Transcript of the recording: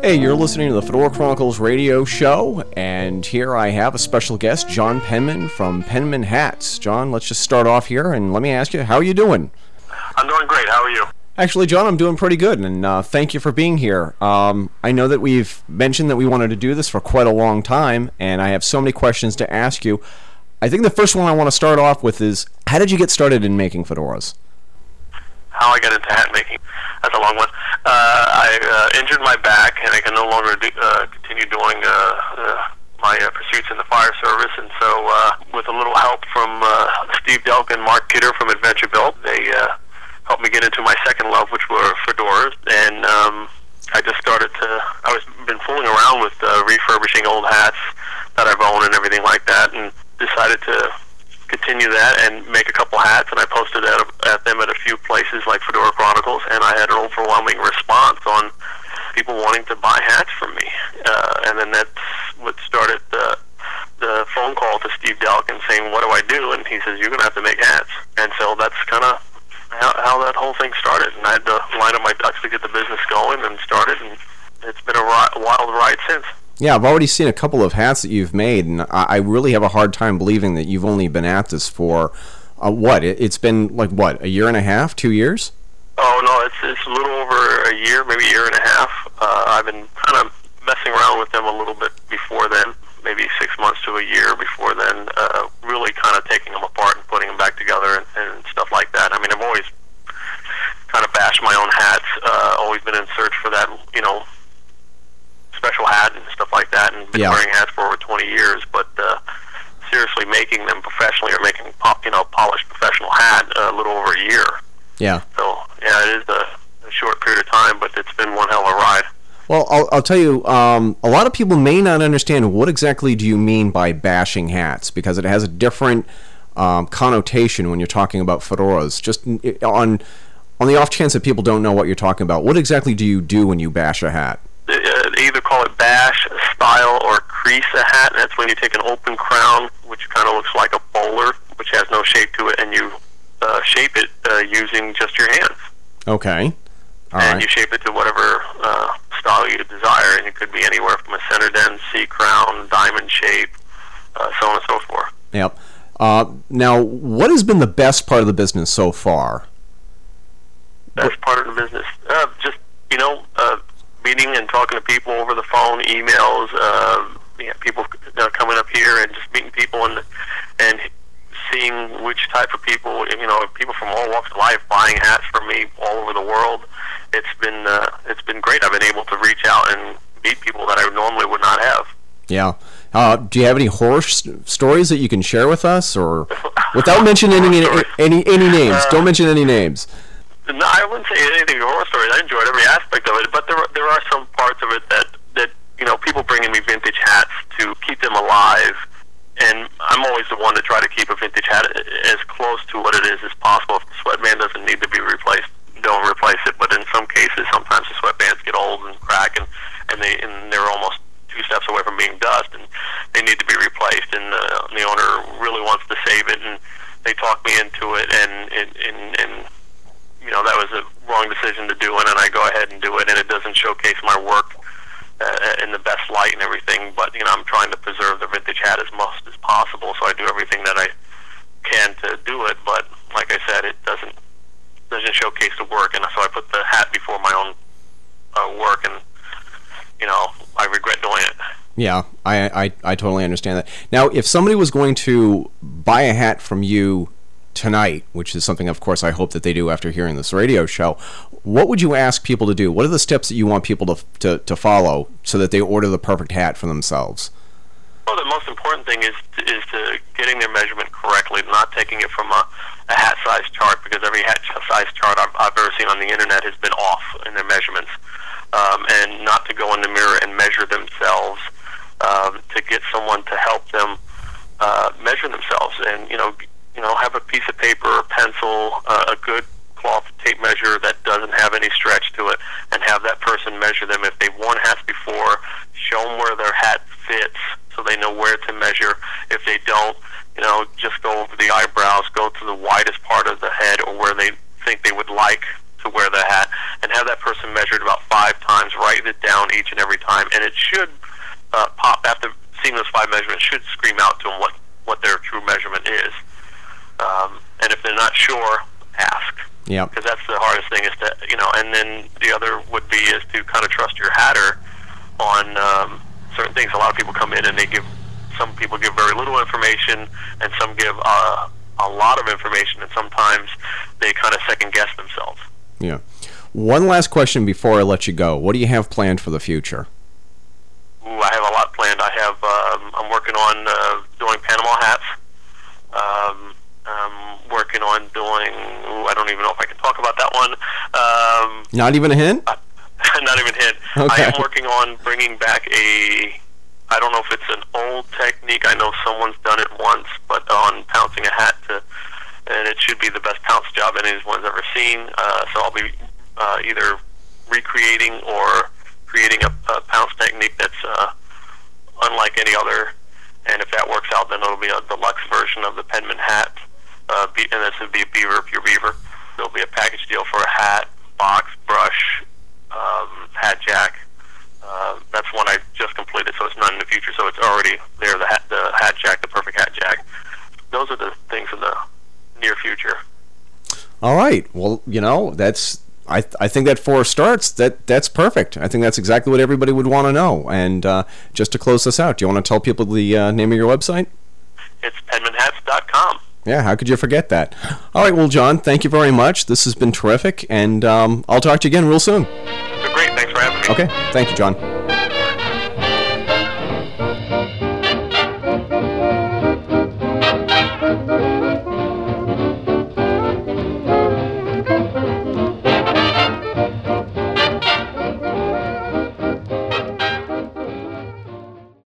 Hey, you're listening to the Fedora Chronicles radio show, and here I have a special guest, John Penman from Penman Hats. John, let's just start off here, and let me ask you, how are you doing? I'm doing great. How are you? Actually, John, I'm doing pretty good, and uh, thank you for being here. Um, I know that we've mentioned that we wanted to do this for quite a long time, and I have so many questions to ask you. I think the first one I want to start off with is, how did you get started in making fedoras? How I got into hat making. That's a long one. Uh, I uh, injured my back, and I can no longer do, uh, continue doing uh, uh, my pursuits in the fire service. And so, with a little help from Steve Delk and Mark Kidder from Adventurebilt, they helped me get into my love, which were fedoras. And um, I just started to. I was been fooling around with uh, refurbishing old hats that I've owned and everything like that, and decided to continue that and make a couple hats. And I posted at, at them at a few places like Fedora Chronicles, and I had an overwhelming response on people wanting to buy hats from me. Uh, and then that's what started the the phone call to Steve Delk and saying, "What do I do?" And he says, "You're to have to make hats." And so that's kind of how, how that whole thing started. And I had to line up my ducks to get the business going and started, and it's been a ri- wild ride since. Yeah, I've already seen a couple of hats that you've made, and I, really have a hard time believing that you've only been at this for uh, what? It, it's been like what, a year and a half, two years? Oh no, it's it's a little over a year, maybe a year and a half. Uh, I've been kind of messing around with them a little bit before then, maybe six months to a year before then. Uh, really kind of taking them apart and putting them back together and, and stuff like that. I mean, I've always bashed my own hats. Uh, always been in search for that, you know, special hat and stuff like that, and been Yeah. wearing hats for over 20 years. But uh, seriously, making them professionally or making pop, you know polished professional hat uh, a little over a year. Yeah. So yeah, it is a, a short period of time, but it's been one hell of a ride. Well, I'll, I'll tell you, um, a lot of people may not understand what exactly do you mean by bashing hats because it has a different um, connotation when you're talking about fedoras. Just on on the off chance that people don't know what you're talking about, what exactly do you do when you bash a hat? They, uh, either call it bash, style, or crease a hat. And that's when you take an open crown, which kind of looks like a bowler, which has no shape to it, and you uh, shape it uh, using just your hands. Okay. All and right. you shape it to whatever uh, style you desire, and it could be anywhere from a center dent, C crown, diamond shape, uh, so on and so forth. Yep. Uh, now, what has been the best part of the business so far? That's part of the business. Uh, just you know, uh, meeting and talking to people over the phone, emails. Uh, yeah, people uh, coming up here and just meeting people and and seeing which type of people. You know, people from all walks of life buying hats from me all over the world. It's been uh, it's been great. I've been able to reach out and meet people that I normally would not have. Yeah. Uh, do you have any horror st- stories that you can share with us, or without mentioning any any, any, names? Uh, Don't mention any names. No, I wouldn't say anything horror stories. I enjoyed every aspect of it, but there there are some parts of it that that you know people bringing me vintage hats to keep them alive, and I'm always the one to try to keep a vintage hat as close to what it is as possible. If the sweatband doesn't need to be replaced, don't replace it. But in some cases, sometimes the sweatbands get old and crack, and and they and they're almost two steps away from being dust, and they need to be replaced. And uh, the owner really wants to save it, and they talk me into it, and and and. and you know that was a wrong decision to do, and then I go ahead and do it, and it doesn't showcase my work uh, in the best light and everything. But you know, I'm trying to preserve the vintage hat as much as possible, so I do everything that I can to do it. But like I said, it doesn't doesn't showcase the work, and so I put the hat before my own uh, work, and you know, I regret doing it. Yeah, I, I I totally understand that. Now, if somebody was going to buy a hat from you tonight, which is something, of course, I hope that they do after hearing this radio show, what would you ask people to do? What are the steps that you want people to to, to follow so that they order the perfect hat for themselves? Well, the most important thing is is to getting their measurement correctly, not taking it from a, a hat size chart because every hat size chart I've, I've ever seen on the internet has been off in their measurements, um, and not to go in the mirror and measure themselves. Um, to get someone to help them uh, measure themselves, and you know, you know, have a piece of paper, a pencil, uh, a good cloth tape measure that doesn't have any stretch to it, and have that person measure them. If they've worn hats before, show them where their hat fits so they know where to measure. If they don't, you know, just go over the eyebrows, go to the widest part of the head or where they think they would like to wear the hat, and have that person measured about five times. Write it down each and every time, and it should uh, pop after seeing those five measurements. Should scream out to them what what their true measurement is. Um, and if they're not sure, ask. Yeah. Because that's the hardest thing is to you know. And then the other would be is to kind of trust your hatter on um, certain things. A lot of people come in and they give. Some people give very little information, and some give uh, a lot of information, and sometimes they kind of second guess themselves. Yeah. One last question before I let you go. What do you have planned for the future? Ooh, I have a lot planned. I have. Um, I'm working on uh, doing Panama hats. I'm doing. Ooh, I don't even know if I can talk about that one. Um, Not even a hint. not even a hint. Okay. I am working on bringing back a. I don't know if it's an old technique. I know someone's done it once, but on pouncing a hat to, and it should be the best pounce job anyone's ever seen. Uh, so I'll be uh, either recreating or creating a, a pounce technique that's uh, unlike any other. And if that works out, then it'll be a deluxe version of the Penman hat. Uh, be, and this would be a beaver, pure beaver. There'll be a package deal for a hat, box, brush, um, hat jack. Uh, that's one I just completed, so it's not in the future. So it's already there. The hat, the hat jack, the perfect hat jack. Those are the things in the near future. All right. Well, you know, that's I I think that for starts that that's perfect. I think that's exactly what everybody would want to know. And uh, just to close this out, do you want to tell people the uh, name of your website? It's penmanhats.com. Yeah, how could you forget that? All right, well, John, thank you very much. This has been terrific, and um, I'll talk to you again real soon. Great. Thanks for having me. Okay, thank you, John.